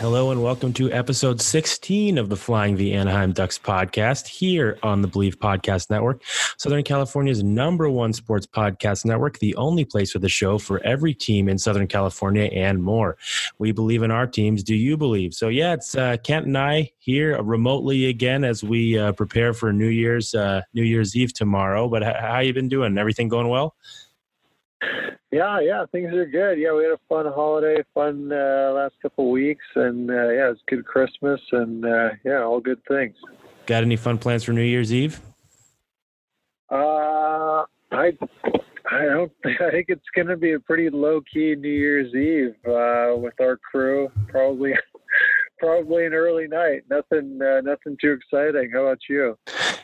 Hello and welcome to episode 16 of the Flying the Anaheim Ducks podcast here on the Bleav Podcast Network, Southern California's number one sports podcast network, the only place with a show for every team in Southern California and more. We believe in our teams. Do you believe? So, yeah, it's uh, Kent and I here remotely again as we uh, prepare for New Year's uh, New Year's Eve tomorrow. But how you been doing? Everything going well? Yeah, yeah, things are good. Yeah, we had a fun holiday, fun uh, last couple weeks, and uh, yeah, it was good Christmas, and uh, yeah, all good things. Got any fun plans for New Year's Eve? Uh, I, I don't. I think it's going to be a pretty low key New Year's Eve uh, with our crew. Probably, probably an early night. Nothing, uh, nothing too exciting. How about you?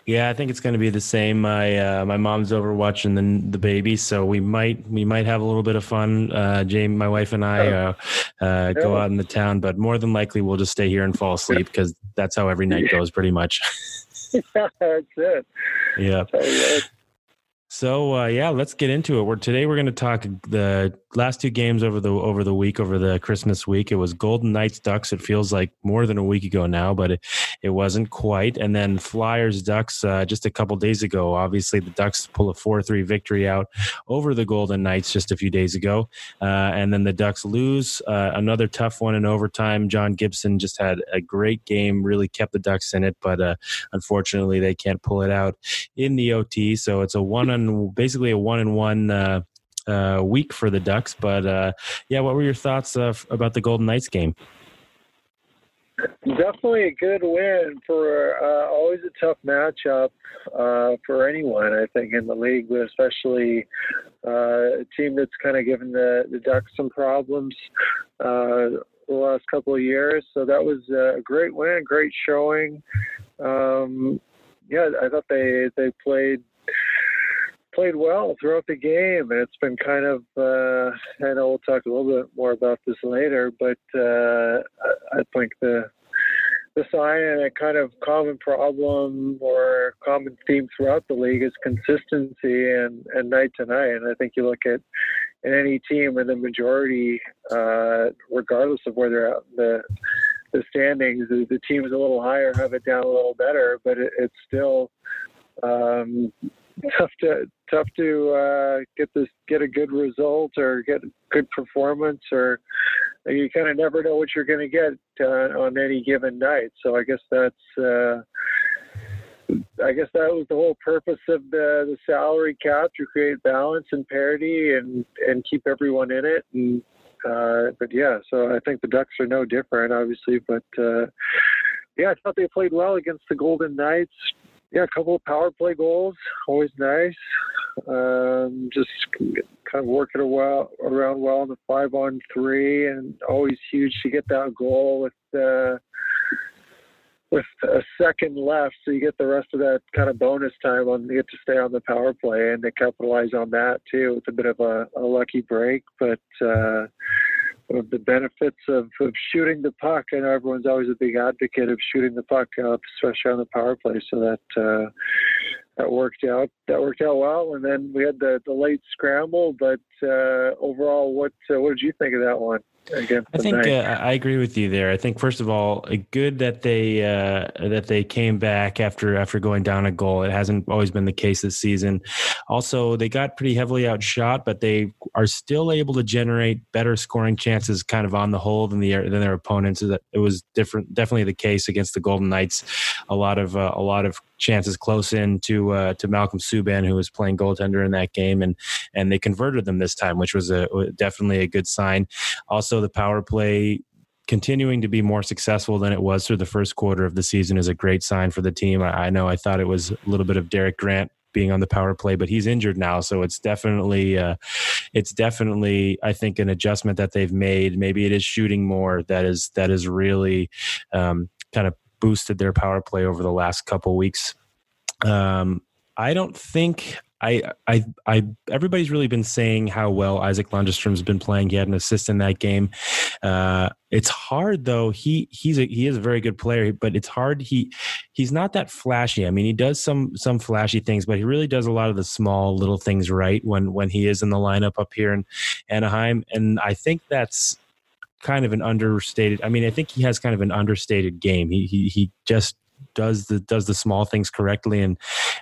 Yeah, I think it's going to be the same. My uh, my mom's over watching the the baby, so we might we might have a little bit of fun. Uh, James, my wife, and I uh, uh, go out in the town, but more than likely we'll just stay here and fall asleep because that's how every night goes, pretty much. yeah, that's it. yeah. So uh, yeah, let's get into it. We're today we're going to talk the last two games over the over the week over the Christmas week. It was Golden Knights Ducks. It feels like more than a week ago now, but it, it wasn't quite. And then Flyers Ducks uh, just a couple days ago. Obviously, the Ducks pull a four three victory out over the Golden Knights just a few days ago, uh, and then the Ducks lose uh, another tough one in overtime. John Gibson just had a great game, really kept the Ducks in it, but uh, unfortunately they can't pull it out in the OT. So it's a one on basically a one and one uh, uh, week for the Ducks. But uh, yeah, what were your thoughts uh, about the Golden Knights game? Definitely a good win for uh, always a tough matchup uh, for anyone, I think, in the league, but especially uh, a team that's kind of given the, the Ducks some problems uh, the last couple of years. So that was a great win, great showing. Um, yeah, I thought they they played played well throughout the game, and it's been kind of. Uh, I know we'll talk a little bit more about this later, but uh, I think the the sign and a kind of common problem or common theme throughout the league is consistency and, and night to night. And I think you look at in any team, and the majority, uh, regardless of where they're at the the standings, the, the teams a little higher have it down a little better, but it, it's still um, tough to tough to uh, get this get a good result or get good performance or you kind of never know what you're going to get uh, on any given night. So I guess that's uh, I guess that was the whole purpose of the the salary cap to create balance and parity and and keep everyone in it and. Uh, but yeah, so I think the Ducks are no different, obviously. But uh, yeah, I thought they played well against the Golden Knights yeah, a couple of power play goals, always nice. Um, just kind of working well, around well in the five on three, and always huge to get that goal with uh, with a second left, so you get the rest of that kind of bonus time on. You get to stay on the power play, and to capitalize on that too. It's a bit of a, a lucky break, but. Uh, of the benefits of, of shooting the puck. I know everyone's always a big advocate of shooting the puck, especially on the power play. So that uh, that worked out. That worked out well. And then we had the, the late scramble. But uh, overall, what uh, what did you think of that one? I think uh, I agree with you there. I think first of all, good that they uh, that they came back after after going down a goal. It hasn't always been the case this season. Also, they got pretty heavily outshot, but they are still able to generate better scoring chances, kind of on the whole than the than their opponents. It was different, definitely the case against the Golden Knights. A lot of uh, a lot of chances close in to uh, to Malcolm Subban, who was playing goaltender in that game, and and they converted them this time, which was a definitely a good sign. Also, the power play continuing to be more successful than it was through the first quarter of the season is a great sign for the team. I, I know I thought it was a little bit of Derek Grant being on the power play, but he's injured now, so it's definitely uh, it's definitely I think an adjustment that they've made. Maybe it is shooting more that is that is really um, kind of boosted their power play over the last couple weeks. Um, I don't think I, I, I, everybody's really been saying how well Isac Lundestrom's been playing. He had an assist in that game. Uh, it's hard though. He, he's a, he is a very good player, but it's hard. He, he's not that flashy. I mean, he does some, some flashy things, but he really does a lot of the small little things right when, when he is in the lineup up here in Anaheim. And I think that's, kind of an understated. I mean, I think he has kind of an understated game. He he he just does the does the small things correctly and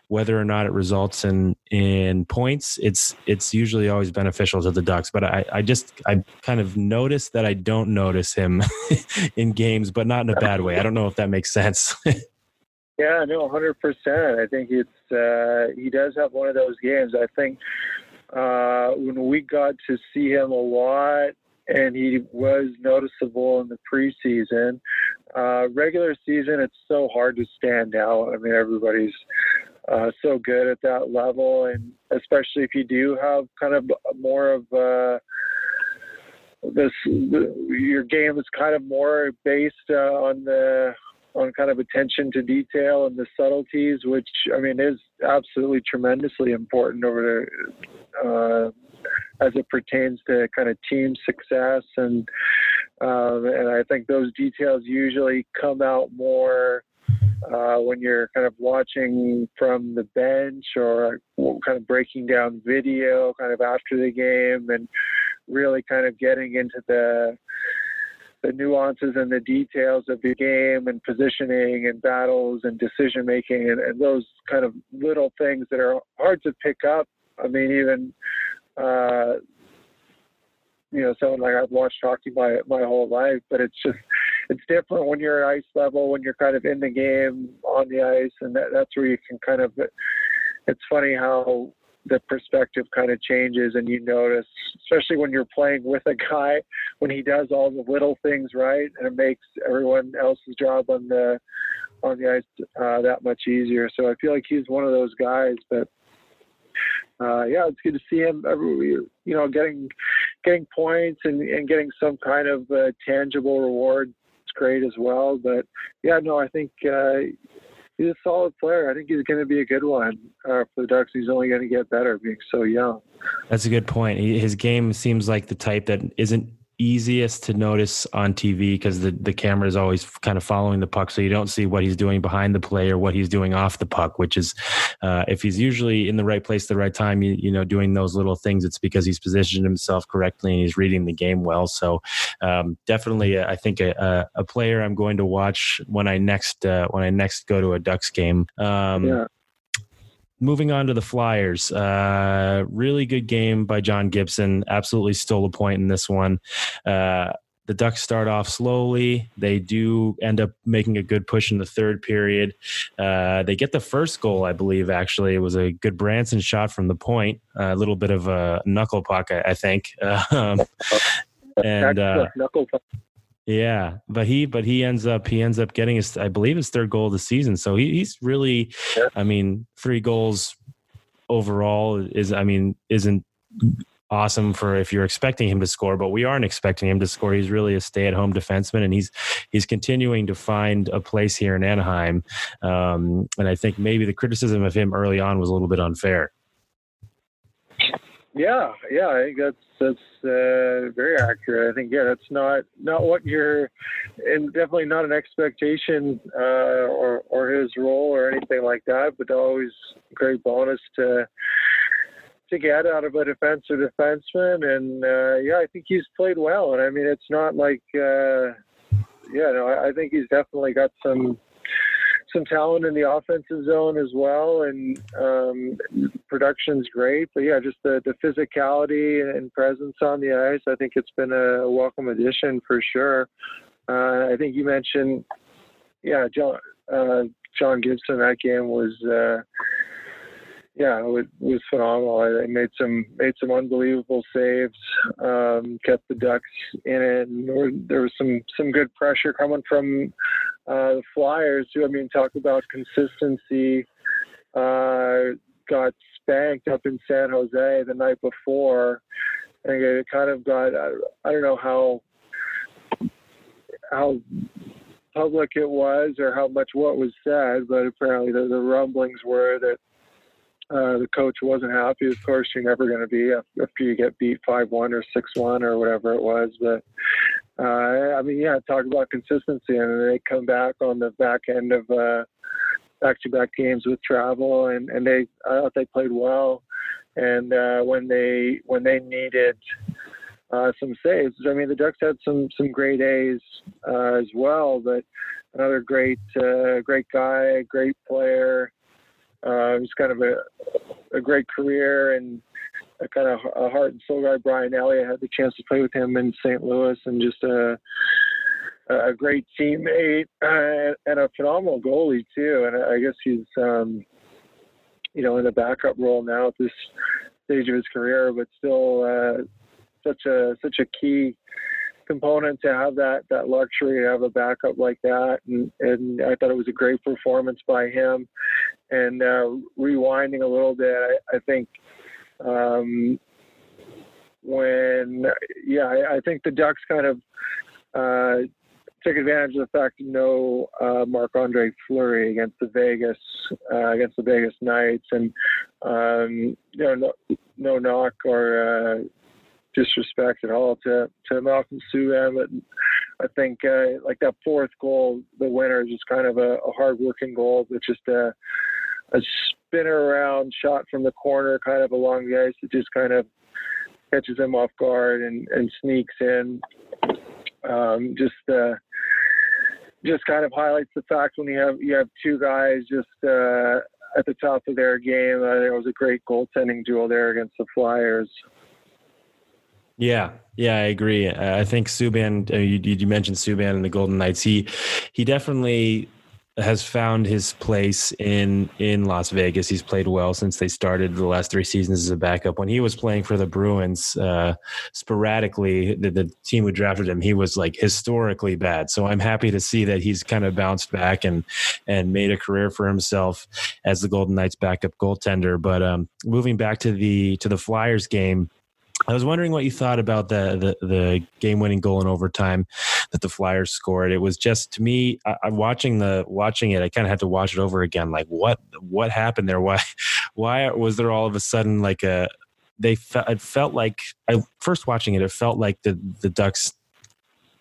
whether or not it results in in points it's it's usually always beneficial to the ducks but i i just i kind of notice that i don't notice him in games but not in a bad way i don't know if that makes sense yeah no 100% i think it's uh he does have one of those games i think uh when we got to see him a lot and he was noticeable in the preseason. Uh, regular season, it's so hard to stand out. I mean, everybody's uh, so good at that level, and especially if you do have kind of more of uh, this, the, your game is kind of more based uh, on the on kind of attention to detail and the subtleties, which I mean is absolutely tremendously important over the, uh, as it pertains to kind of team success and um, and I think those details usually come out more uh, when you're kind of watching from the bench or kind of breaking down video kind of after the game and really kind of getting into the the nuances and the details of the game and positioning and battles and decision making and, and those kind of little things that are hard to pick up. I mean, even uh, you know, someone like I've watched hockey my my whole life, but it's just it's different when you're at ice level, when you're kind of in the game on the ice, and that, that's where you can kind of. It's funny how the perspective kind of changes, and you notice, especially when you're playing with a guy, when he does all the little things right, and it makes everyone else's job on the on the ice uh, that much easier. So I feel like he's one of those guys, but uh, yeah, it's good to see him. Every, you know, getting getting points and, and getting some kind of uh, tangible reward. It's great as well. But yeah, no, I think uh, he's a solid player. I think he's going to be a good one uh, for the Ducks. He's only going to get better being so young. That's a good point. His game seems like the type that isn't easiest to notice on TV because the, the camera is always kind of following the puck. So you don't see what he's doing behind the play or what he's doing off the puck, which is, uh, if he's usually in the right place at the right time, you, you know, doing those little things, it's because he's positioned himself correctly and he's reading the game well. So um, definitely, uh, I think a, a, player I'm going to watch when I next, uh, when I next go to a Ducks game. Um, yeah moving on to the Flyers, uh, really good game by John Gibson. Absolutely stole a point in this one. Uh, the Ducks start off slowly. They do end up making a good push in the third period. Uh, they get the first goal, I believe. Actually, it was a Gudbranson shot from the point. A little bit of a knuckle puck, I, I think. Um, and uh. Yeah, but he but he ends up he ends up getting his I believe his third goal of the season. So he, he's really, yeah. I mean, three goals overall is I mean isn't awesome for if you're expecting him to score, but we aren't expecting him to score. He's really a stay-at-home defenseman, and he's he's continuing to find a place here in Anaheim. Um, and I think maybe the criticism of him early on was a little bit unfair. Yeah, yeah, I think that's that's uh, very accurate. I think yeah, that's not not what you're, and definitely not an expectation uh, or or his role or anything like that. But always great bonus to to get out of a defensive defenseman, and uh, yeah, I think he's played well. And I mean, it's not like uh, yeah, no, I, I think he's definitely got some some talent in the offensive zone as well, and um, production's great. But yeah, just the, the physicality and presence on the ice, I think it's been a welcome addition for sure. Uh, I think you mentioned, yeah, John, uh, John Gibson that game was uh, yeah, it was, phenomenal. They made some made some unbelievable saves, um, kept the Ducks in it, and there was some some good pressure coming from uh, the Flyers. Who I mean, talk about consistency. Uh, got spanked up in San Jose the night before, and it kind of got I, I don't know how how public it was or how much what was said, but apparently the, the rumblings were that uh, the coach wasn't happy. Of course, you're never going to be after you get beat five one or six one or whatever it was. But uh, I mean, yeah, talk about consistency, and they come back on the back end of uh, back-to-back games with travel, and and they I thought they played well. And uh, when they when they needed uh, some saves, I mean, the Ducks had some some great A's uh, as well, but another great great guy, great player. Uh, he's kind of a, a great career and a kind of a heart and soul guy. Brian Elliott had the chance to play with him in St. Louis and just a, a great teammate uh, and a phenomenal goalie too. And I guess he's, um, you know, in a backup role now at this stage of his career, but still uh, such a such a key component to have that that luxury to have a backup like that and and I thought it was a great performance by him and uh, rewinding a little bit I, I think um, when yeah I, I, think the Ducks kind of uh, took advantage of the fact no uh, Andre Fleury against the Vegas uh, against the Vegas Knights and um, you know no, no knock or uh, disrespect at all to to Malcolm Subban, but I think uh, like that fourth goal, the winner is just kind of a, a hard working goal, but just a a spinner around shot from the corner, kind of along the ice that just kind of catches him off guard and, and sneaks in. Um, just uh, just kind of highlights the fact when you have you have two guys just uh, at the top of their game. Think it was a great goaltending duel there against the Flyers. Yeah, yeah, I agree. I think Subban. Uh, you, you mentioned Subban and the Golden Knights. He he definitely has found his place in in Las Vegas. He's played well since they started the last three seasons as a backup. When he was playing for the Bruins, uh, sporadically, the, the team who drafted him, he was like historically bad. So I'm happy to see that he's kind of bounced back and and made a career for himself as the Golden Knights backup goaltender. But um, moving back to the to the Flyers game I was wondering what you thought about the the, the game winning goal in overtime that the Flyers scored. It was just to me, I, am watching the watching it. I kind of had to watch it over again. Like what what happened there? Why why was there all of a sudden like a they it felt like I first watching it. It felt like the the Ducks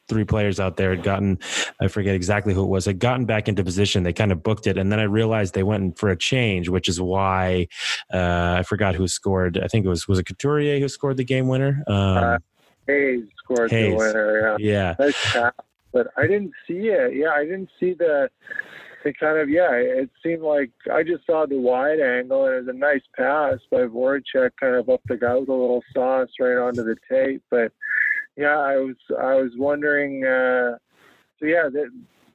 three players out there had gotten, I forget exactly who it was, had gotten back into position. They kind of booked it. And then I realized they went for a change, which is why uh, I forgot who scored. I think it was, was it Couturier who scored the game winner? Um, uh, Hayes scored Hayes. the winner. Yeah. yeah. but I didn't see it. Yeah. I didn't see the, it kind of yeah it seemed like i just saw the wide angle and it was a nice pass by Voracek kind of up the gut with a little sauce right onto the tape but yeah, I was I was wondering. Uh, so yeah, that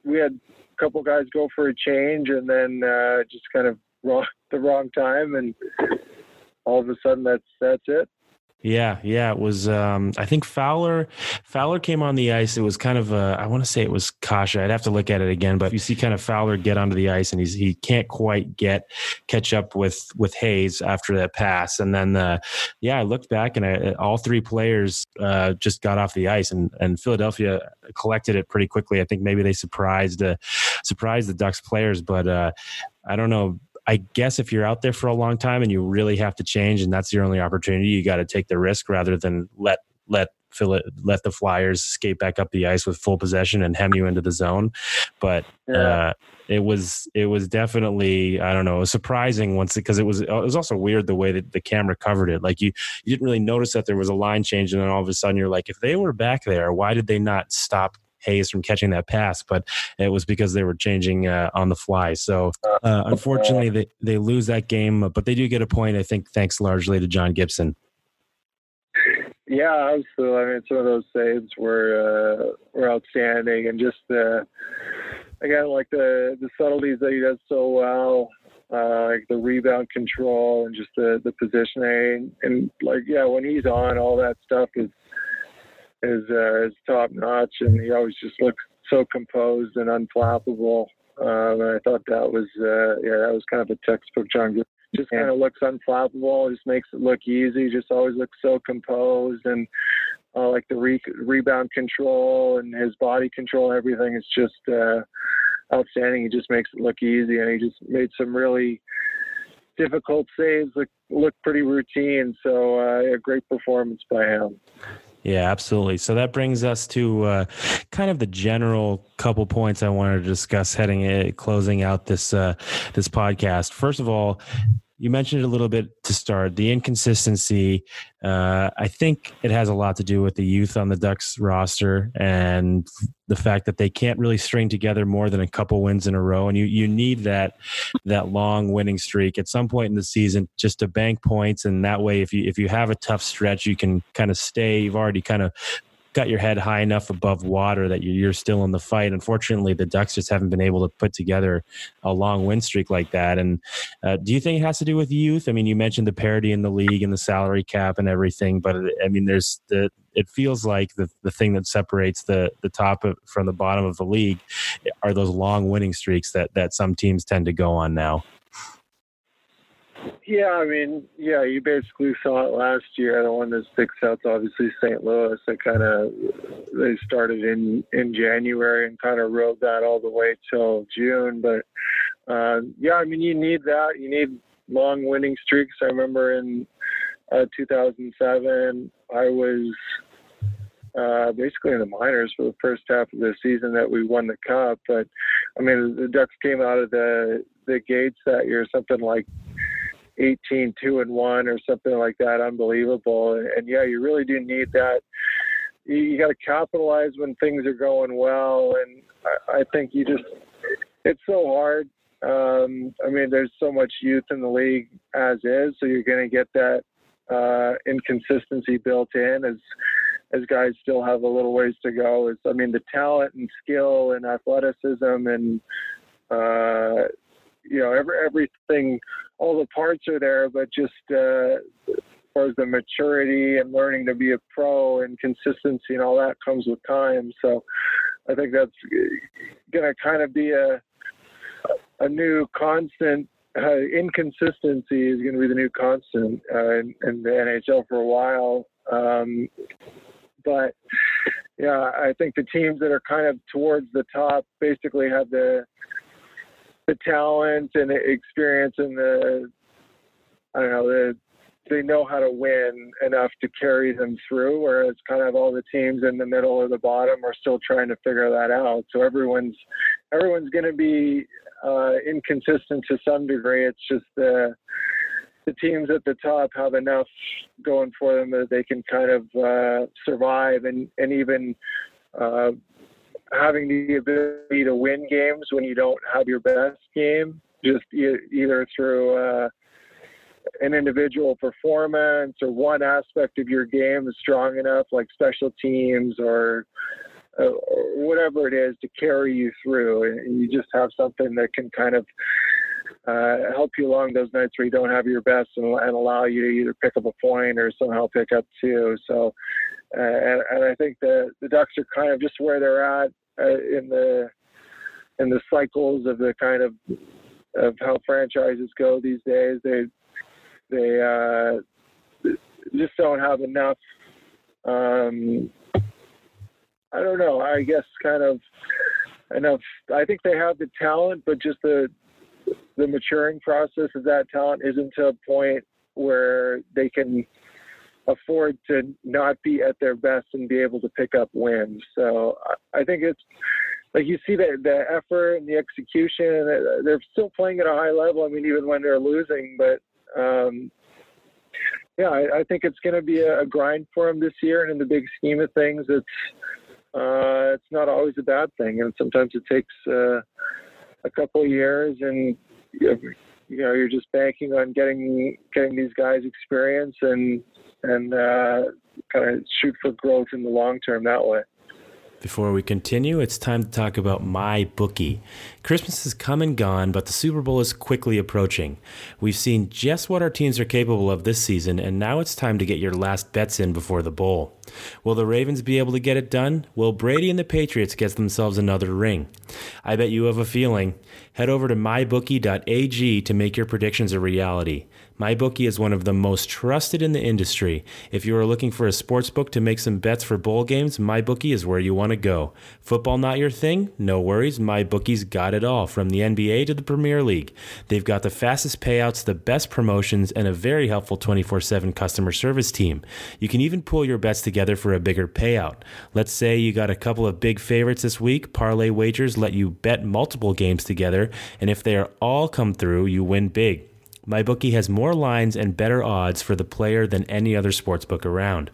we had a couple guys go for a change, and then uh, just kind of wrong the wrong time, and all of a sudden that's that's it. Yeah, yeah, it was. Um, I think Fowler Fowler came on the ice. It was kind of a, I want to say it was Kase. I'd have to look at it again, but you see kind of Fowler get onto the ice and he's he can't quite get catch up with with Hayes after that pass. And then, uh, yeah, I looked back and I, all three players uh, just got off the ice, and and Philadelphia collected it pretty quickly. I think maybe they surprised uh, surprised the Ducks players, but uh, I don't know I guess if you're out there for a long time and you really have to change, and that's your only opportunity, you got to take the risk rather than let let it, let the Flyers skate back up the ice with full possession and hem you into the zone. But yeah. uh, it was it was definitely I don't know surprising once because it was it was also weird the way that the camera covered it. Like you you didn't really notice that there was a line change, and then all of a sudden you're like, if they were back there, why did they not stop Hayes from catching that pass, but it was because they were changing uh, on the fly. So uh, unfortunately, they, they lose that game, but they do get a point, I think, thanks largely to John Gibson. Yeah, absolutely. I mean, some of those saves were uh, were outstanding, and just the again, like the the subtleties that he does so well, uh, like the rebound control and just the the positioning and like yeah, when he's on, all that stuff is is uh, is top notch, and he always just looks so composed and unflappable. Um, and I thought that was uh, yeah, that was kind of a textbook John. Just kind of looks unflappable. Just makes it look easy. Just always looks so composed and uh, like the re- rebound control and his body control. Everything is just uh, outstanding. He just makes it look easy, and he just made some really difficult saves look look pretty routine. So uh, a great performance by him. Yeah, absolutely. So that brings us to uh, kind of the general couple points I wanted to discuss heading it, closing out this uh, this podcast. First of all, you mentioned it a little bit to start the inconsistency. Uh, I think it has a lot to do with the youth on the Ducks roster and the fact that they can't really string together more than a couple wins in a row. And you you need that that long winning streak at some point in the season just to bank points. And that way, if you if you have a tough stretch, you can kind of stay. You've already kind of got your head high enough above water that you're still in the fight. Unfortunately, the Ducks just haven't been able to put together a long win streak like that. And uh, do you think it has to do with youth? I mean, you mentioned the parity in the league and the salary cap and everything, but I mean, there's the it feels like the, the thing that separates the the top of, from the bottom of the league are those long winning streaks that that some teams tend to go on now. Yeah, I mean, yeah, you basically saw it last year. The one that sticks out is obviously St. Louis. They kind of they started in in January and kind of rode that all the way till June. But uh, yeah, I mean, you need that. You need long winning streaks. I remember in uh, 2007, I was uh, basically in the minors for the first half of the season that we won the cup. But I mean, the Ducks came out of the the gates that year something like 18 2 and 1 or something like that unbelievable. And, yeah you really do need that. You, you got to capitalize when things are going well and I, I think you just it's so hard. Um, I mean there's so much youth in the league as is so you're going to get that uh, inconsistency built in as as guys still have a little ways to go. Is I mean the talent and skill and athleticism and uh, you know every, everything all the parts are there but just uh, as far as the maturity and learning to be a pro and consistency and all that comes with time so i think that's going to kind of be a a new constant uh, inconsistency is going to be the new constant uh, in, in, the NHL for a while. Um, but yeah, I think the teams that are kind of towards the top basically have the the talent and the experience and the I don't know the they know how to win enough to carry them through, whereas kind of all the teams in the middle or the bottom are still trying to figure that out. So everyone's everyone's going to be uh, inconsistent to some degree. It's just the the teams at the top have enough going for them that they can kind of uh, survive and and even uh, having the ability to win games when you don't have your best game, just e- either through uh, an individual performance or one aspect of your game is strong enough, like special teams or, uh, or whatever it is, to carry you through. And you just have something that can kind of uh, help you along those nights where you don't have your best and, and, allow you to either pick up a point or somehow pick up two. So, and, and, I think the, the Ducks are kind of just where they're at uh, in the in the cycles of the kind of of how franchises go these days. They they uh, just don't have enough. Um, I don't know. I guess kind of enough. I think they have the talent, but just the the maturing process of that talent isn't to a point where they can afford to not be at their best and be able to pick up wins. So I think it's like you see the the effort and the execution. They're still playing at a high level. I mean, even when they're losing, but um, yeah, I, I, think it's going to be a, a, grind for them this year. And in the big scheme of things, it's uh, it's not always a bad thing, and sometimes it takes uh, a couple years and you know you're just banking on getting getting these guys experience and and uh, kind of shoot for growth in the long term that way. Before we continue, it's time to talk about my bookie. Christmas has come and gone, but the Super Bowl is quickly approaching. We've seen just what our teams are capable of this season, and now it's time to get your last bets in before the bowl. Will the Ravens be able to get it done? Will Brady and the Patriots get themselves another ring? I bet you have a feeling. Head over to mybookie.ag to make your predictions a reality. MyBookie is one of the most trusted in the industry. If you are looking for a sports book to make some bets for bowl games, MyBookie is where you want to go. Football not your thing? No worries, MyBookie's got it all, from the NBA to the Premier League. They've got the fastest payouts, the best promotions, and a very helpful 24 7 customer service team. You can even pull your bets together for a bigger payout. Let's say you got a couple of big favorites this week. Parlay wagers let you bet multiple games together, and if they are all come through, you win big. MyBookie has more lines and better odds for the player than any other sportsbook around.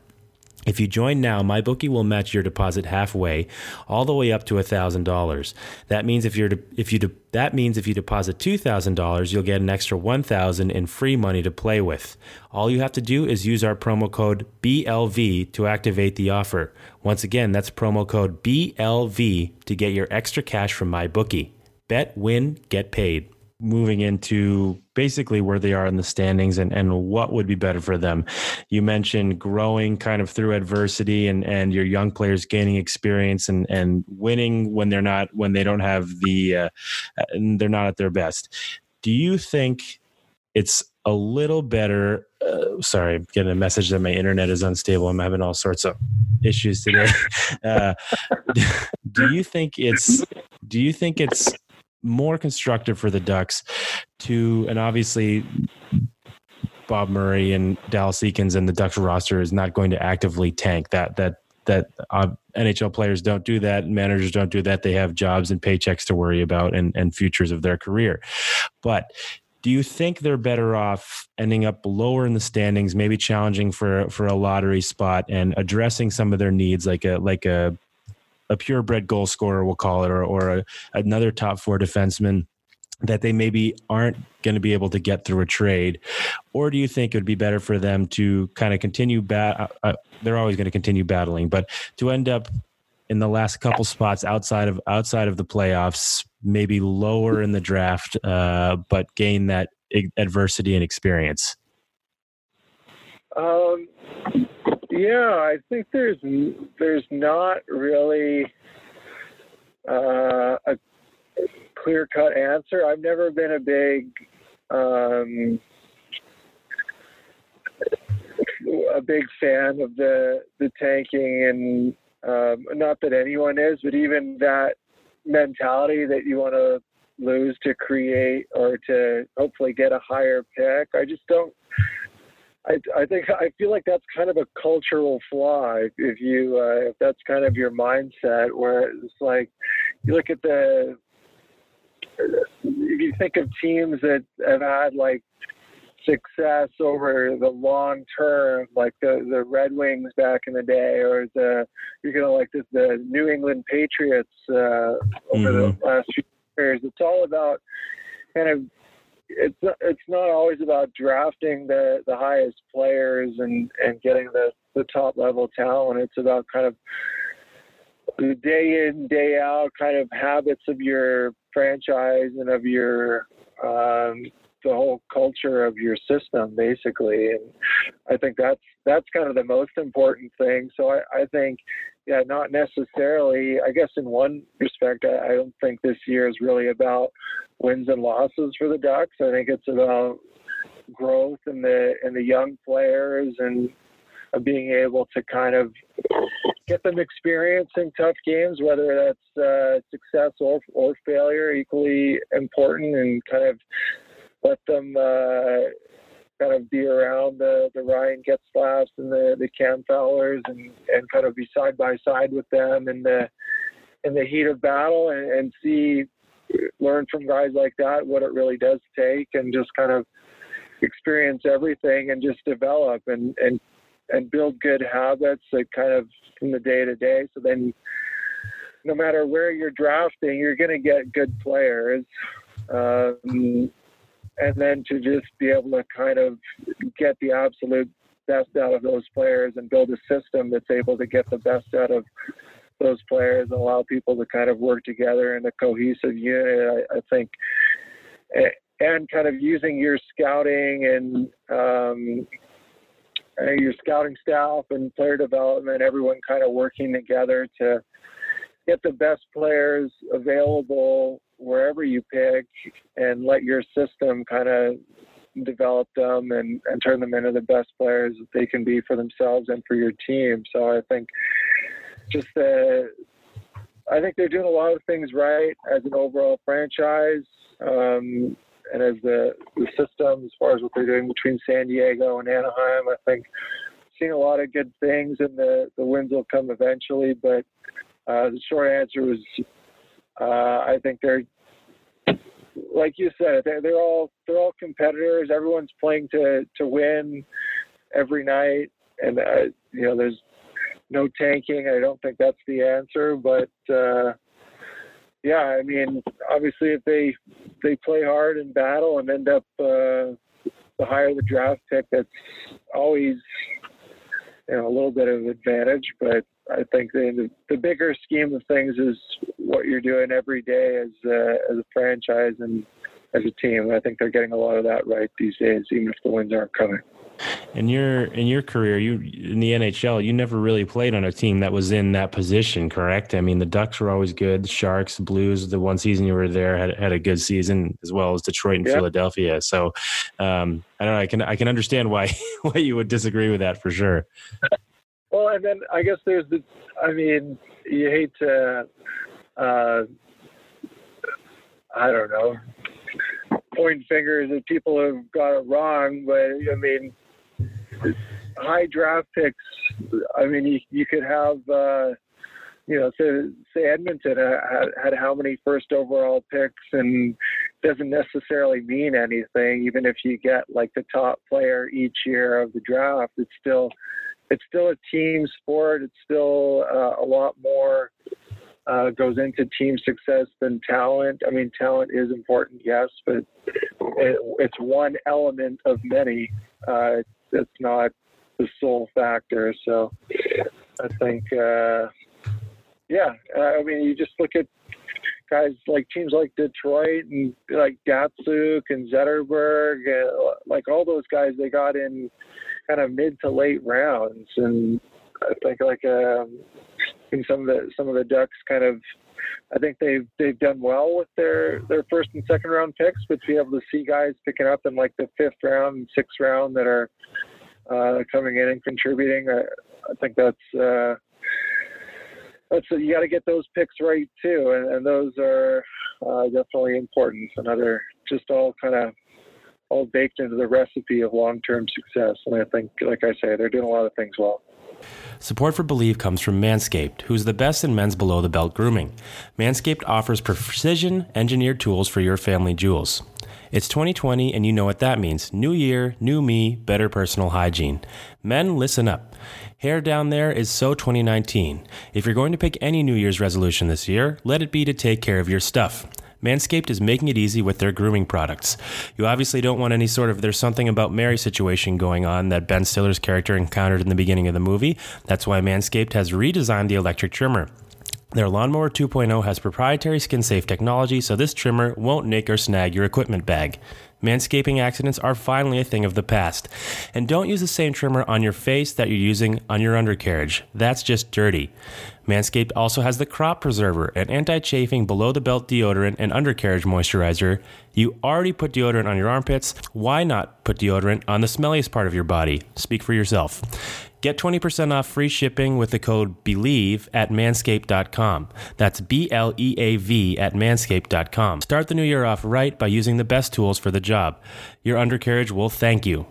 If you join now, MyBookie will match your deposit halfway, all the way up to $1,000. That means if you're de- if you de- that means if you deposit $2,000, you'll get an extra 1,000 in free money to play with. All you have to do is use our promo code BLV to activate the offer. Once again, that's promo code BLV to get your extra cash from MyBookie. Bet, win, get paid moving into basically where they are in the standings and, and what would be better for them. You mentioned growing kind of through adversity and, and your young players gaining experience and, and winning when they're not, when they don't have the, uh, they're not at their best. Do you think it's a little better? Uh, sorry, I'm getting a message that my internet is unstable. I'm having all sorts of issues today. Uh, do you think it's, do you think it's more constructive for the Ducks to, and obviously Bob Murray and Dallas Eakins and the Ducks roster is not going to actively tank that that that uh, NHL players don't do that, managers don't do that. They have jobs and paychecks to worry about and and futures of their career. But do you think they're better off ending up lower in the standings, maybe challenging for for a lottery spot and addressing some of their needs, like a like a a purebred goal scorer, we'll call it, or, or a, another top four defenseman that they maybe aren't going to be able to get through a trade? Or do you think it would be better for them to kind of continue bat uh, uh they're always going to continue battling but to end up in the last couple spots outside of outside of the playoffs maybe lower in the draft uh, but gain that adversity and experience? Um yeah, I think there's there's not really uh, a clear cut answer. I've never been a big um, a big fan of the the tanking and um, not that anyone is, but even that mentality that you want to lose to create or to hopefully get a higher pick. I just don't I, I think I feel like that's kind of a cultural flaw if you uh, if that's kind of your mindset where it's like you look at the if you think of teams that have had like success over the long term, like the the Red Wings back in the day, or the you're gonna like this, the New England Patriots uh, over mm-hmm. the last few years. It's all about kind of it's it's not always about drafting the the highest players and and getting the the top level talent. It's about kind of the day in day out kind of habits of your franchise and of your um, the whole culture of your system basically and i think that's that's kind of the most important thing so i, I think yeah not necessarily i guess in one respect I, I don't think this year is really about wins and losses for the Ducks. I think it's about growth in the in the young players and being able to kind of get them experiencing tough games, whether that's uh, success or or failure, equally important, and kind of let them uh, kind of be around the the Ryan Getzlafs and the the Cam Fowlers and and kind of be side by side with them in the in the heat of battle and, and see learn from guys like that what it really does take and just kind of experience everything and just develop and and and build good habits that kind of from the day to day. So then no matter where you're drafting you're going to get good players. Um, and then to just be able to kind of get the absolute best out of those players and build a system that's able to get the best out of those players and allow people to kind of work together in a cohesive unit. I, I think, and kind of using your scouting and um, your scouting staff and player development, everyone kind of working together to get the best players available wherever you pick and let your system kind of develop them and, and turn them into the best players that they can be for themselves and for your team. So I think just the, I think they're doing a lot of things right as an overall franchise. Um, and as the, the system, as far as what they're doing between San Diego and Anaheim, I think seeing a lot of good things and the, the wins will come eventually. But uh, the short answer was uh, I think they're like you said, they're, they're all they're all competitors. Everyone's playing to to win every night, and uh, you know there's no tanking. I don't think that's the answer, but uh, yeah, I mean, obviously if they they play hard in battle and end up uh, the higher the draft pick, that's always you know a little bit of advantage, but I think the, the bigger scheme of things is what you're doing every day as a, as a franchise and as a team. I think they're getting a lot of that right these days, even if the wins aren't coming. In your in your career, you in the NHL, you never really played on a team that was in that position, correct? I mean, the Ducks were always good. The Sharks, the Blues, the one season you were there had had a good season, as well as Detroit and Philadelphia. So, um, I don't know. I can I can understand why why you would disagree with that for sure. Well, and then I guess there's the, I mean, you hate to, uh, I don't know, point fingers at people who've got it wrong, but I mean, high draft picks. I mean, you, you could have, uh, you know, say, say Edmonton had, had how many first overall picks, and doesn't necessarily mean anything. Even if you get like the top player each year of the draft, it's still it's still a team sport. It's still uh, a lot more uh, goes into team success than talent. I mean, talent is important, yes, but it, it's one element of many. Uh, it's not the sole factor. So I think, uh, yeah, I mean, you just look at guys like teams like Detroit and like Datsyuk and Zetterberg, uh, like all those guys they got in kind of mid to late rounds, and I think like um, some of the some of the Ducks kind of I think they've they've done well with their their first and second round picks, but to be able to see guys picking up in like the fifth round and sixth round that are uh, coming in and contributing, I, I think that's uh, that's you got to get those picks right too, and, and those are uh, definitely important. Another just all kind of all baked into the recipe of long-term success. And I think, like I say, they're doing a lot of things well. Support for Bleav comes from Manscaped, who's the best in men's below the belt grooming. Manscaped offers precision engineered tools for your family jewels. It's 2020, and you know what that means. New year, new me, better personal hygiene. Men, listen up. Hair down there is so 2019. If you're going to pick any New Year's resolution this year, let it be to take care of your stuff. Manscaped is making it easy with their grooming products. You obviously don't want any sort of there's something about Mary situation going on that Ben Stiller's character encountered in the beginning of the movie. That's why Manscaped has redesigned the electric trimmer. Their Lawnmower 2.0 has proprietary skin safe technology, so this trimmer won't nick or snag your equipment bag. Manscaping accidents are finally a thing of the past. And don't use the same trimmer on your face that you're using on your undercarriage. That's just dirty. Manscaped also has the Crop Preserver, an anti chafing below the belt deodorant and undercarriage moisturizer. You already put deodorant on your armpits. Why not put deodorant on the smelliest part of your body? Speak for yourself. Get 20% off free shipping with the code BLEAV at manscaped.com. That's B L E A V at manscaped.com. Start the new year off right by using the best tools for the job. Your undercarriage will thank you.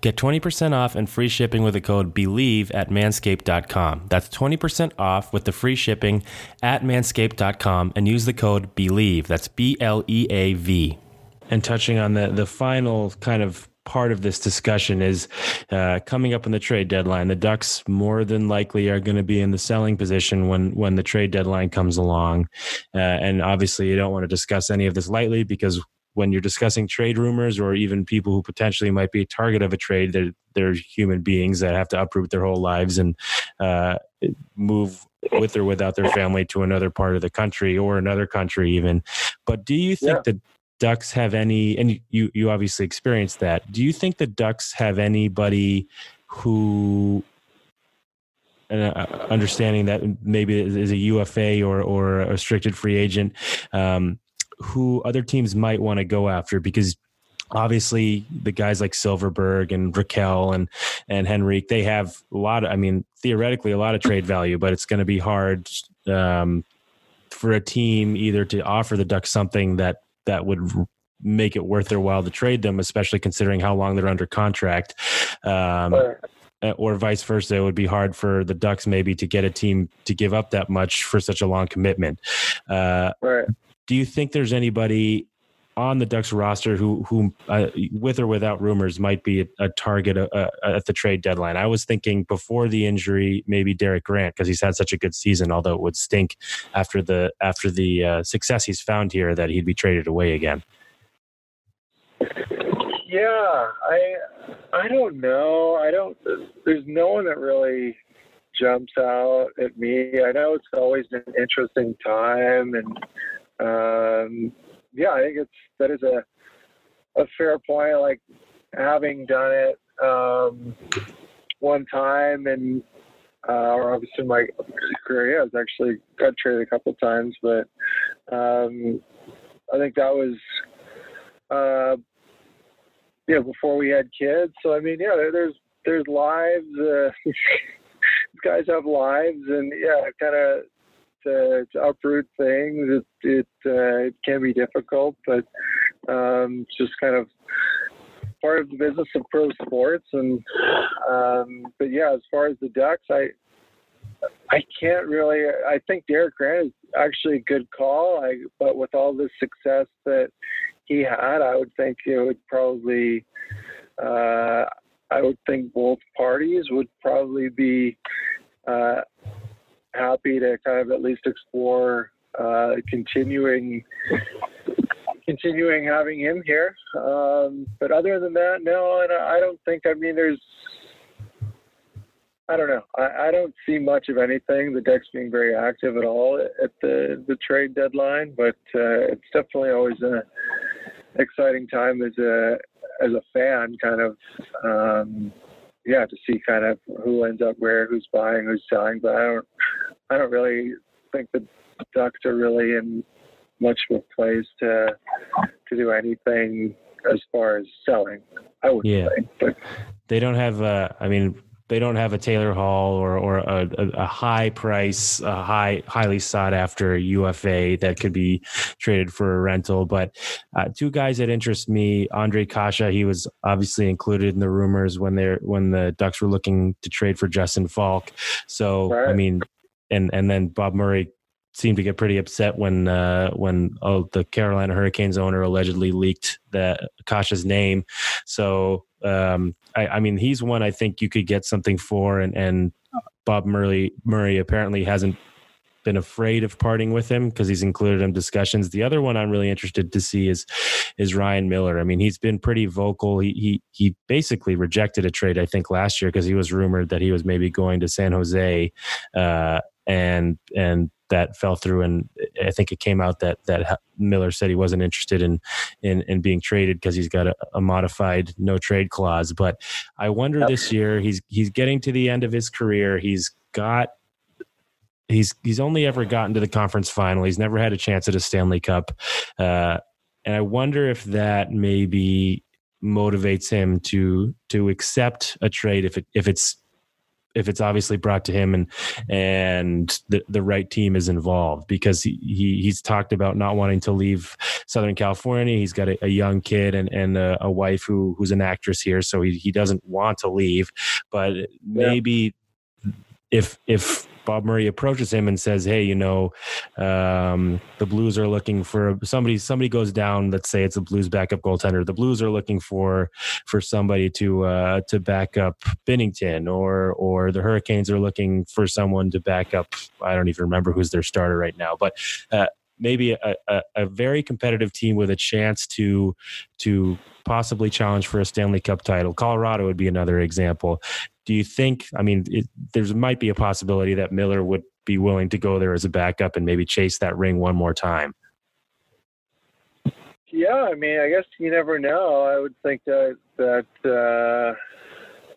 Get 20% off and free shipping with the code BLEAV at manscaped.com. That's 20% off with the free shipping at manscaped.com and use the code BLEAV. That's B L E A V. And touching on the, the final kind of part of this discussion is uh, coming up on the trade deadline. The Ducks more than likely are going to be in the selling position when when the trade deadline comes along, uh, and obviously you don't want to discuss any of this lightly because when you're discussing trade rumors or even people who potentially might be a target of a trade, they're, they're human beings that have to uproot their whole lives and uh, move with or without their family to another part of the country or another country even. But do you think yeah. the Ducks have any and you you obviously experienced that. Do you think the Ducks have anybody who uh, understanding that maybe is a UFA or or a restricted free agent um, who other teams might want to go after because obviously the guys like Silfverberg and Rakell and and Henrique they have a lot of I mean theoretically a lot of trade value but it's going to be hard um, for a team either to offer the Ducks something that that would make it worth their while to trade them especially considering how long they're under contract. Um, or vice versa it would be hard for the Ducks maybe to get a team to give up that much for such a long commitment. Uh, right. do you think there's anybody on the Ducks roster who, who uh, with or without rumors, might be a, a target uh, uh, at the trade deadline. I was thinking before the injury, maybe Derek Grant because he's had such a good season. Although it would stink after the after the uh, success he's found here that he'd be traded away again. Yeah, I I don't know. I don't. There's no one that really jumps out at me. I know it's always an interesting time and. Um, yeah, I think it's that is a a fair point. Like having done it um, one time, and uh, or obviously my career, yeah, I was actually got traded a couple times, but um, I think that was uh, yeah before we had kids. So I mean, yeah, there's there's lives. Uh, guys have lives, and yeah, kind of to, to uproot things. It it, uh, it can be difficult, but um, it's just kind of part of the business of pro sports. And um, but yeah, as far as the Ducks, I I can't really. I think Derek Grant is actually a good call. I, but with all the success that he had, I would think it would probably. Uh, I would think both parties would probably be uh, happy to kind of at least explore uh, continuing continuing having him here. Um, but other than that, no, and I don't think. I mean, there's. I don't know. I, I don't see much of anything. The deck's being very active at all at the the trade deadline, but uh, it's definitely always an exciting time as a as a fan, kind of. Um, yeah, to see kind of who ends up where, who's buying, who's selling. But I don't, I don't really think the Ducks are really in much of a place to to do anything as far as selling. I would yeah. say, but they don't have. Uh, I mean, they don't have a Taylor Hall or or a, a, high price, a high highly sought after UFA that could be traded for a rental. But uh, two guys that interest me: Ondrej Kase. He was obviously included in the rumors when they when the Ducks were looking to trade for Justin Faulk. So right. I mean, and and then Bob Murray seemed to get pretty upset when uh, when oh, the Carolina Hurricanes owner allegedly leaked that Kase's name. So um, I, I, mean, he's one I think you could get something for, and and Bob Murray Murray apparently hasn't been afraid of parting with him because he's included in discussions. The other one I'm really interested to see is is Ryan Miller. I mean, he's been pretty vocal. He he he basically rejected a trade I think last year because he was rumored that he was maybe going to San Jose, uh, and and that fell through. And I think it came out that that Miller said he wasn't interested in in, in being traded because he's got a, a, modified no trade clause. But I wonder this year he's he's getting to the end of his career. He's got he's he's only ever gotten to the conference final. He's never had a chance at a Stanley Cup, uh, and I wonder if that maybe motivates him to to accept a trade if it if it's if it's obviously brought to him and and the, the right team is involved because he, he he's talked about not wanting to leave Southern California. He's got a, a young kid and and a, a, wife who who's an actress here, so he he doesn't want to leave. But maybe yeah. If if Bob Murray approaches him and says, "Hey, you know, um, the Blues are looking for somebody. Somebody goes down. Let's say it's a Blues backup goaltender. The Blues are looking for for somebody to uh, to back up Binnington, or or the Hurricanes are looking for someone to back up. I don't even remember who's their starter right now, but." Uh, maybe a, a, a, very competitive team with a chance to to possibly challenge for a Stanley Cup title. Colorado would be another example do you think? I mean, there might be a possibility that Miller would be willing to go there as a backup and maybe chase that ring one more time? Yeah, I mean, I guess you never know. I would think that that uh,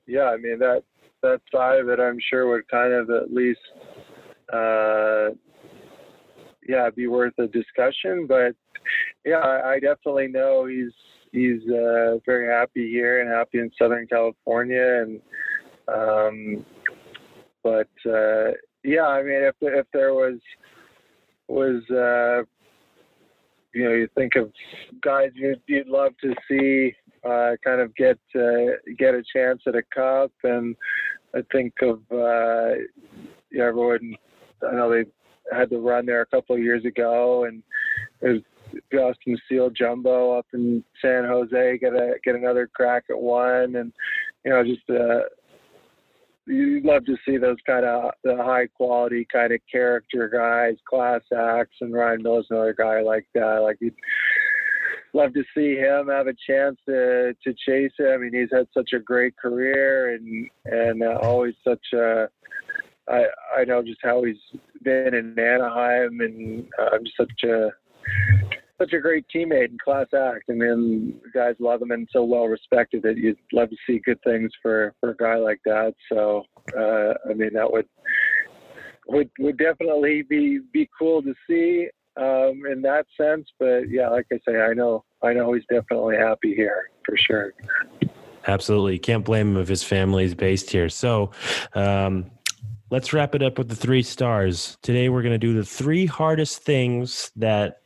yeah, I mean that that side of it, I'm sure would kind of at least uh, yeah be worth a discussion. But yeah, I definitely know he's he's uh, very happy here and happy in Southern California, and um, but uh, yeah, I mean, if if there was was uh, you know, you think of guys you'd, you'd love to see uh, kind of get uh, get a chance at a cup, and I think of uh, yeah, everyone. I know they had the run there a couple of years ago, and there's Austin Seal Jumbo up in San Jose get a get another crack at one, and you know just uh, you'd love to see those kind of the high quality kind of character guys, class acts, and Ryan Miller's another guy like that. Like you'd love to see him have a chance to to chase it. I mean, he's had such a great career and and uh, always such a. I I know just how he's been in Anaheim, and uh, I'm just such a such a great teammate and class act. I mean, guys love him and so well respected that you'd love to see good things for for a guy like that. So, uh, I mean, that would would would definitely be be cool to see um, in that sense. But yeah, like I say, I know I know he's definitely happy here for sure. Absolutely, can't blame him if his family is based here. So. Um, let's wrap it up with the three stars. Today, we're going to do the three hardest things that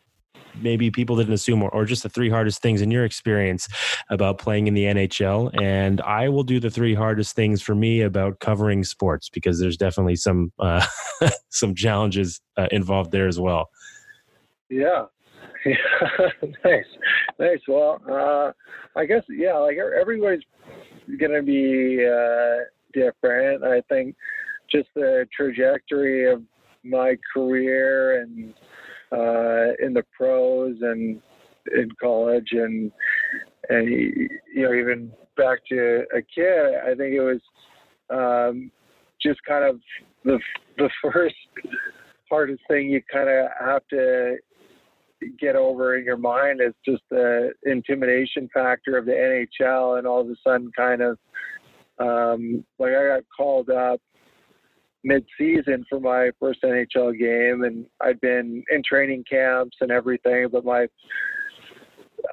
maybe people didn't assume, or, or just the three hardest things in your experience about playing in the NHL. And I will do the three hardest things for me about covering sports because there's definitely some uh, some challenges uh, involved there as well. Yeah. Nice, nice. Well, uh, I guess yeah, like everybody's gonna be uh, different. I think just the trajectory of my career and uh, in the pros and in college and and you know even back to a kid i think it was um, just kind of the the first hardest thing you kind of have to get over in your mind is just the intimidation factor of the NHL and all of a sudden kind of um, like I got called up mid-season for my first NHL game, and I'd been in training camps and everything. But my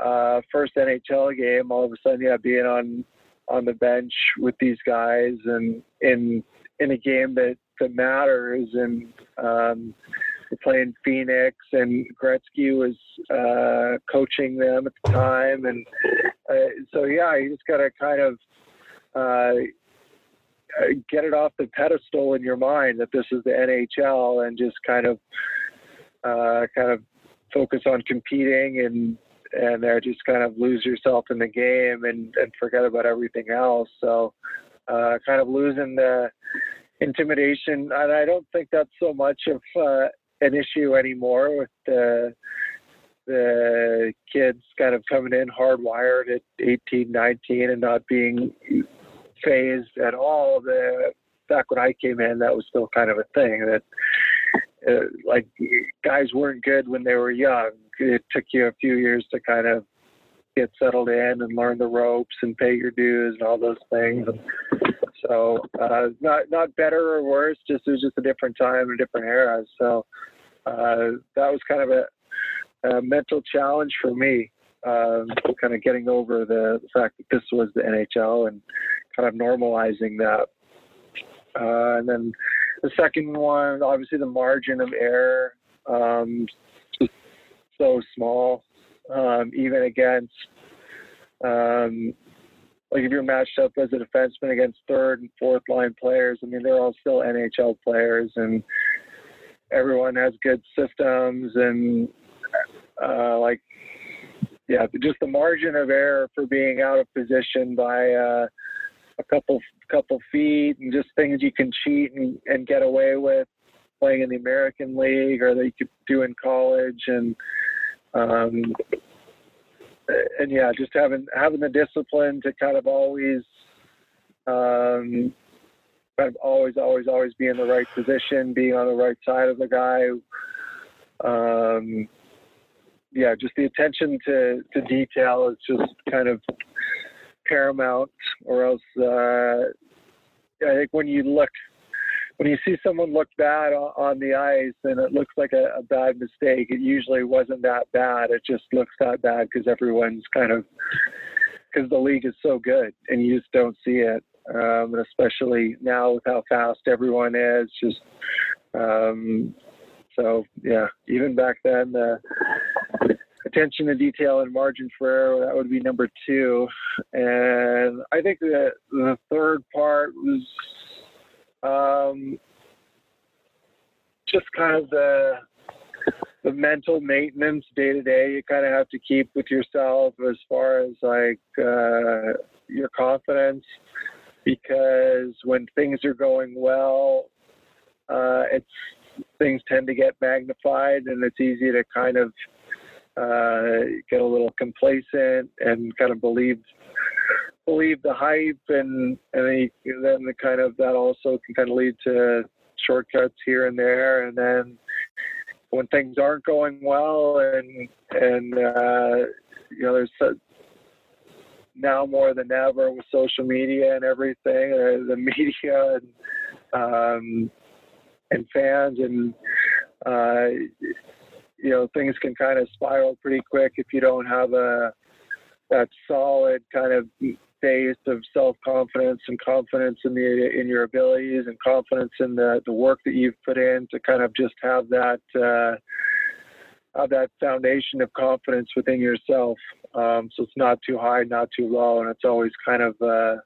uh, first NHL game, all of a sudden, yeah, being on on the bench with these guys and in in a game that that matters, and um, playing Phoenix, and Gretzky was uh, coaching them at the time, and uh, so yeah, you just got to kind of. Uh, get it off the pedestal in your mind that this is the NHL and just kind of uh, kind of focus on competing and and uh, just kind of lose yourself in the game and, and forget about everything else. So uh, kind of losing the intimidation, and I don't think that's so much of uh, an issue anymore with the the kids kind of coming in hardwired at 18, 19 and not being phased at all. The back when I came in, that was still kind of a thing that uh, like guys weren't good when they were young. It took you a few years to kind of get settled in and learn the ropes and pay your dues and all those things. So uh, not not better or worse, just it was just a different time, a different era. So uh, that was kind of a, a mental challenge for me, um, kind of getting over the fact that this was the NHL and kind of normalizing that. Uh, and then the second one, obviously, the margin of error, um, so small, um, even against, um, like if you're matched up as a defenseman against third and fourth line players, I mean, they're all still NHL players and everyone has good systems and, uh, like, yeah, just the margin of error for being out of position by, uh, a couple couple feet and just things you can cheat and, and get away with playing in the American League or that you could do in college and um, and yeah, just having having the discipline to kind of always um, kind of always, always, always be in the right position, being on the right side of the guy. Um, yeah, just the attention to, to detail is just kind of paramount, or else uh, I think when you look, when you see someone look bad on, the ice and it looks like a, a bad mistake, it usually wasn't that bad. It just looks that bad because everyone's kind of because the league is so good and you just don't see it. Um, and especially now with how fast everyone is, just um, so yeah. Even back then, the attention to detail and margin for error that would be number two, and I think that the third part was um, just kind of the the mental maintenance day to day you kind of have to keep with yourself as far as like uh, your confidence. Because when things are going well uh, it's things tend to get magnified and it's easy to kind of uh, get a little complacent and kind of believe believe the hype and and then the kind of that also can kind of lead to shortcuts here and there. And then when things aren't going well and and uh, you know there's now more than ever with social media and everything uh, the media and um, and fans and uh, you know things can kind of spiral pretty quick if you don't have a that solid kind of base of self confidence and confidence in the in your abilities and confidence in the the work that you've put in to kind of just have that uh, have that foundation of confidence within yourself. Um, so it's not too high, not too low, and it's always kind of uh,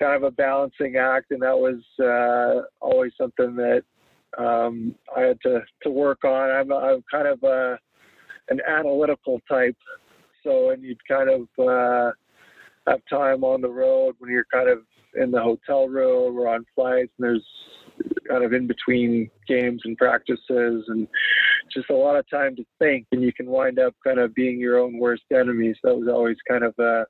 kind of a balancing act. And that was uh, always something that um, I had to to work on. I'm I'm kind of a, an analytical type, so and you'd kind of uh, have time on the road when you're kind of in the hotel room or on flights, and there's kind of in between games and practices, and just a lot of time to think, and you can wind up kind of being your own worst enemy. So that was always kind of a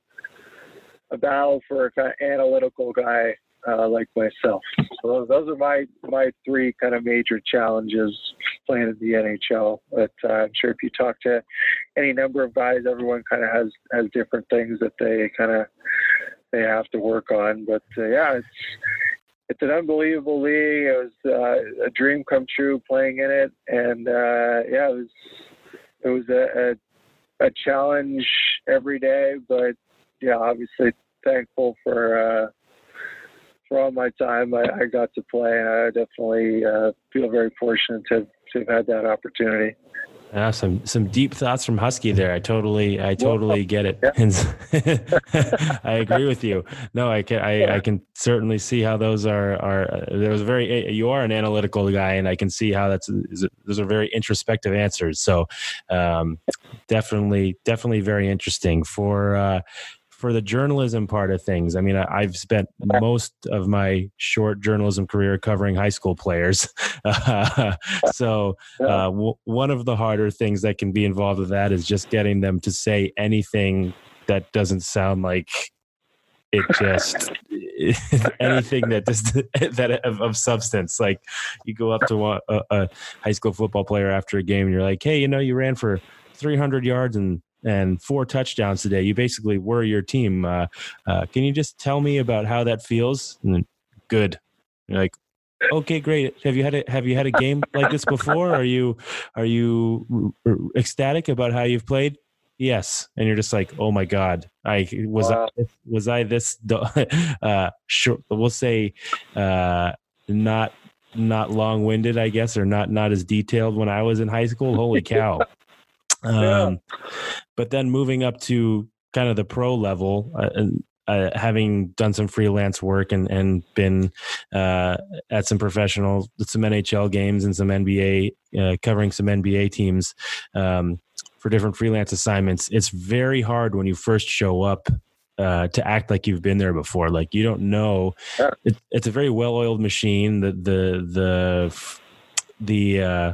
a battle for a kind of analytical guy uh, like myself. So those are my my three kind of major challenges playing in the NHL. But uh, I'm sure if you talk to any number of guys, everyone kind of has has different things that they kind of they have to work on. But uh, yeah, it's it's an unbelievable league. It was uh, a dream come true playing in it, and uh, yeah, it was it was a, a, a challenge every day. But yeah, obviously thankful for uh, for all my time I, I got to play, and I definitely uh, feel very fortunate to, to have had that opportunity. Yeah, some some deep thoughts from Husky there. I totally I totally get it. Yeah. I agree with you. No, I can I, yeah. I can certainly see how those are are uh, there was very you are an analytical guy, and I can see how that's those are very introspective answers. So um, definitely definitely very interesting for. Uh, for the journalism part of things, I mean, I, have spent most of my short journalism career covering high school players. so, uh, w- one of the harder things that can be involved with that is just getting them to say anything that doesn't sound like it just anything that just that of, of, substance like you go up to a, a, high school football player after a game and you're like hey you know you ran for 300 yards and and four touchdowns today. You basically were your team. Uh, uh, can you just tell me about how that feels? And good. You're like, okay, great. Have you had a have you had a game like this before? Are you are you ecstatic about how you've played? Yes, and you're just like, oh my god, I was wow. I, was I this uh, short? We'll say uh, not not long winded, I guess, or not not as detailed when I was in high school. Holy cow! Um, yeah. But then moving up to kind of the pro level, uh, and uh, having done some freelance work and and been uh, at some professional, some NHL games and some NBA, uh, covering some NBA teams um, for different freelance assignments. It's very hard when you first show up uh, to act like you've been there before. Like you don't know. It, it's a very well-oiled machine. The the the the uh,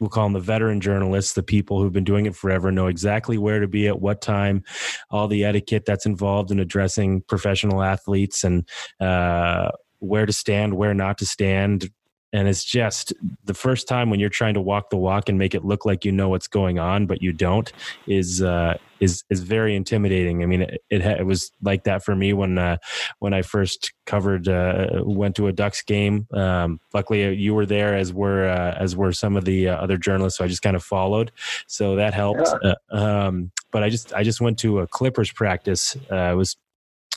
we'll call them the veteran journalists, the people who've been doing it forever, know exactly where to be at what time, all the etiquette that's involved in addressing professional athletes and uh, where to stand, where not to stand, and it's just the first time when you're trying to walk the walk and make it look like you know what's going on but you don't is uh, is is very intimidating. I mean it, it, it was like that for me when uh, when i first covered uh, went to a ducks game. Um, luckily uh, you were there as were uh, as were some of the uh, other journalists so i just kind of followed. So that helped yeah. um, but i just i just went to a clippers practice it was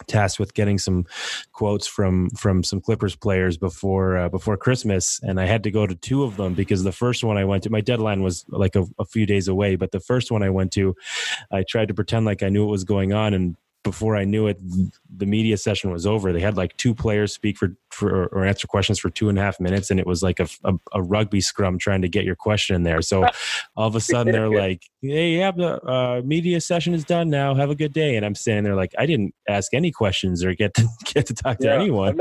tasked with getting some quotes from from some Clippers players before uh, before Christmas, and I had to go to two of them because the first one I went to, my deadline was like a, a few days away, but the first one I went to, I tried to pretend like I knew what was going on, and before I knew it, the media session was over. They had like two players speak for, for or answer questions for two and a half minutes, and it was like a, a, a rugby scrum trying to get your question in there. So all of a sudden they're like, "Hey, yeah, the uh, media session is done now. Have a good day." And I'm standing there like, I didn't ask any questions or get to get to talk to yeah, anyone.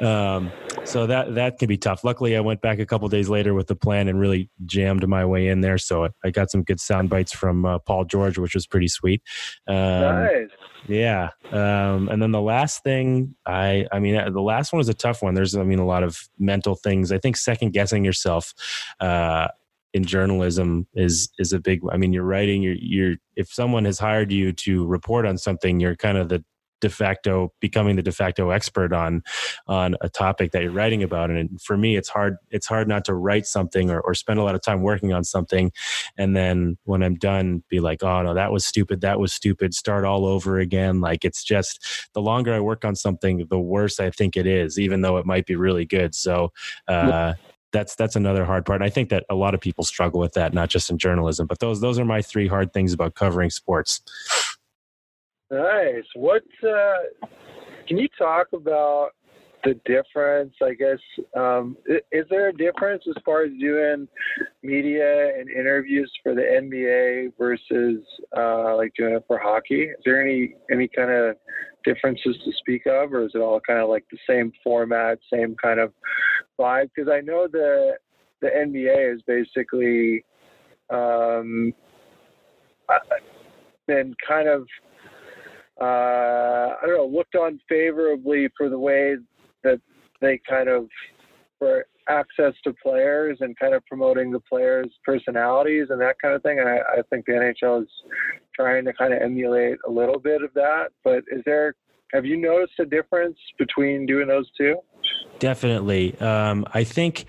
Um, so that that can be tough. Luckily, I went back a couple days later with the plan and really jammed my way in there. So I got some good sound bites from uh, Paul George, which was pretty sweet. Um, nice. Yeah. Um, and then the last thing, I I mean, the last one was a tough one. There's, I mean, a lot of mental things. I think second guessing yourself. Uh, in journalism is is a big i mean you're writing you're you're if someone has hired you to report on something you're kind of the de facto becoming the de facto expert on on a topic that you're writing about and for me it's hard it's hard not to write something or, or spend a lot of time working on something and then when i'm done be like oh no that was stupid that was stupid start all over again like it's just the longer i work on something the worse i think it is even though it might be really good so uh, that's that's another hard part. And I think that a lot of people struggle with that, not just in journalism. But those those are my three hard things about covering sports. Nice. What uh, can you talk about the difference? I guess um, is there a difference as far as doing media and interviews for the NBA versus uh, like doing it for hockey? Is there any any kind of differences to speak of, or is it all kind of like the same format, same kind of vibe? Because I know the the NBA is basically um, been kind of uh, I don't know, looked on favorably for the way that they kind of for access to players and kind of promoting the players' personalities and that kind of thing. And I, I think the NHL is trying to kind of emulate a little bit of that. But is there have you noticed a difference between doing those two? Definitely. Um, I think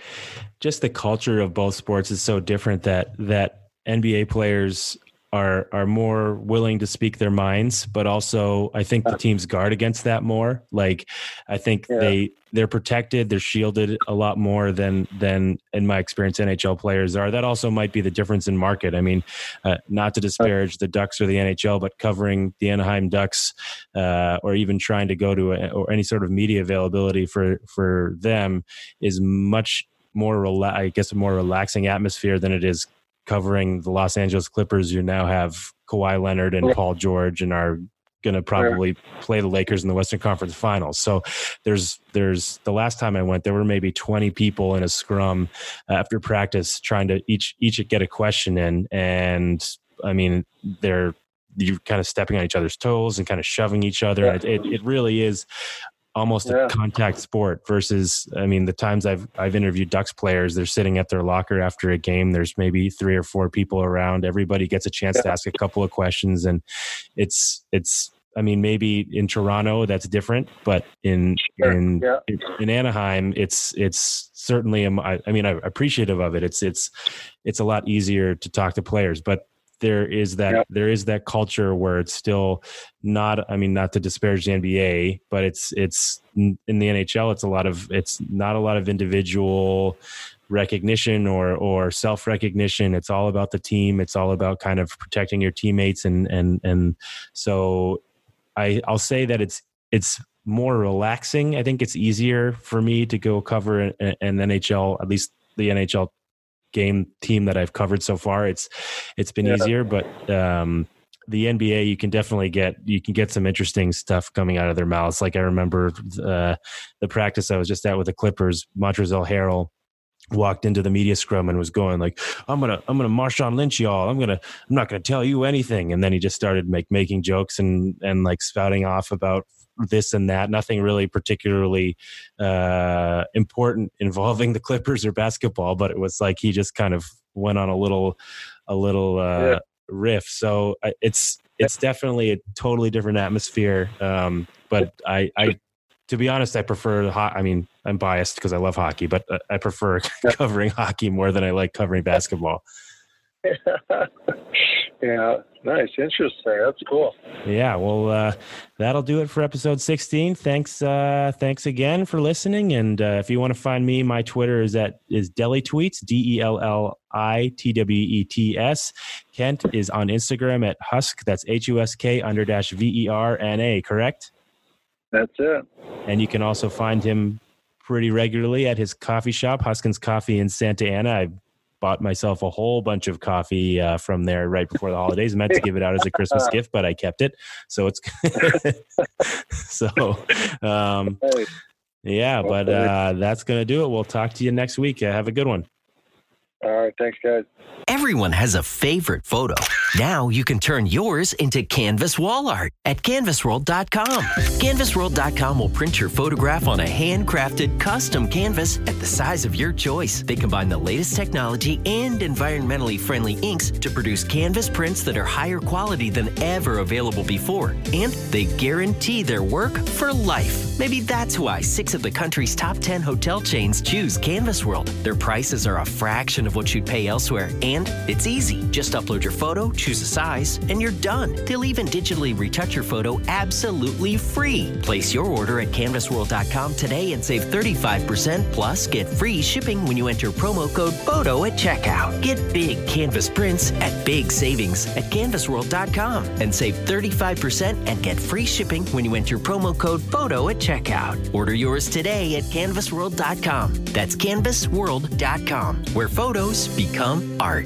just the culture of both sports is so different that that NBA players are are more willing to speak their minds but also i think the teams guard against that more. Like i think yeah. they they're protected they're shielded a lot more than than in my experience nhl players are. That also might be the difference in market. I mean uh, not to disparage the ducks or the nhl but covering the anaheim ducks uh, or even trying to go to a, or any sort of media availability for for them is much more rela- I guess a more relaxing atmosphere than it is covering the Los Angeles Clippers, you now have Kawhi Leonard and Paul George and are going to probably play the Lakers in the Western Conference Finals. So there's there's the last time I went, there were maybe 20 people in a scrum after practice trying to each each get a question in, and I mean they're you're kind of stepping on each other's toes and kind of shoving each other. It, it, it really is almost yeah. a contact sport versus I mean the times I've I've interviewed Ducks players they're sitting at their locker after a game there's maybe 3 or 4 people around everybody gets a chance yeah. to ask a couple of questions and it's it's I mean maybe in Toronto that's different but in sure. in, yeah. in, in Anaheim it's it's certainly um, I mean I'm appreciative of it it's it's it's a lot easier to talk to players but there is that yep. there is that culture where it's still not i mean not to disparage the nba but it's it's in the nhl it's a lot of it's not a lot of individual recognition or or self recognition it's all about the team. It's all about kind of protecting your teammates and and and so i i'll say that it's it's more relaxing. I think it's easier for me to go cover an, an nhl at least the nhl game team that I've covered so far. It's it's been yeah. easier, but um, the NBA you can definitely get you can get some interesting stuff coming out of their mouths. Like I remember uh, the practice I was just at with the Clippers, Montrezl Harrell walked into the media scrum and was going like i'm gonna i'm gonna marshawn lynch y'all. I'm gonna i'm not gonna tell you anything. And then he just started make making jokes and and like spouting off about this and that. Nothing really particularly uh important involving the clippers or basketball but it was like he just kind of went on a little a little uh yeah. riff. So it's it's definitely a totally different atmosphere um but i i to be honest, I prefer. Ho- I mean, I'm biased because I love hockey, but uh, I prefer covering hockey more than I like covering basketball. yeah, nice, interesting. That's cool. Yeah, well, uh, that'll do it for episode 16. Thanks, uh, thanks again for listening. And uh, if you want to find me, my Twitter is at is Deli Tweets, D E L L I T W E T S. Kent is on Instagram at Husk. That's H U S K under dash V E R N A. Correct. That's it. And you can also find him pretty regularly at his coffee shop, Huskins Coffee in Santa Ana. I bought myself a whole bunch of coffee uh, from there right before the holidays. I meant to give it out as a Christmas gift, but I kept it. So it's so um, yeah, but uh, that's gonna do it. We'll talk to you next week. Uh, have a good one. All right, thanks, guys. Everyone has a favorite photo. Now you can turn yours into canvas wall art at canvasworld.com. Canvasworld.com will print your photograph on a handcrafted custom canvas at the size of your choice. They combine the latest technology and environmentally friendly inks to produce canvas prints that are higher quality than ever available before. And they guarantee their work for life. Maybe that's why six of the country's top 10 hotel chains choose Canvas World. Their prices are a fraction of what you'd pay elsewhere. And it's easy. Just upload your photo, choose a size, and you're done. They'll even digitally retouch your photo absolutely free. Place your order at canvasworld.com today and save 35% plus get free shipping when you enter promo code PHOTO at checkout. Get big canvas prints at big savings at canvasworld.com and save 35% and get free shipping when you enter promo code PHOTO at checkout. Order yours today at canvasworld.com. That's canvasworld.com, where photos become art.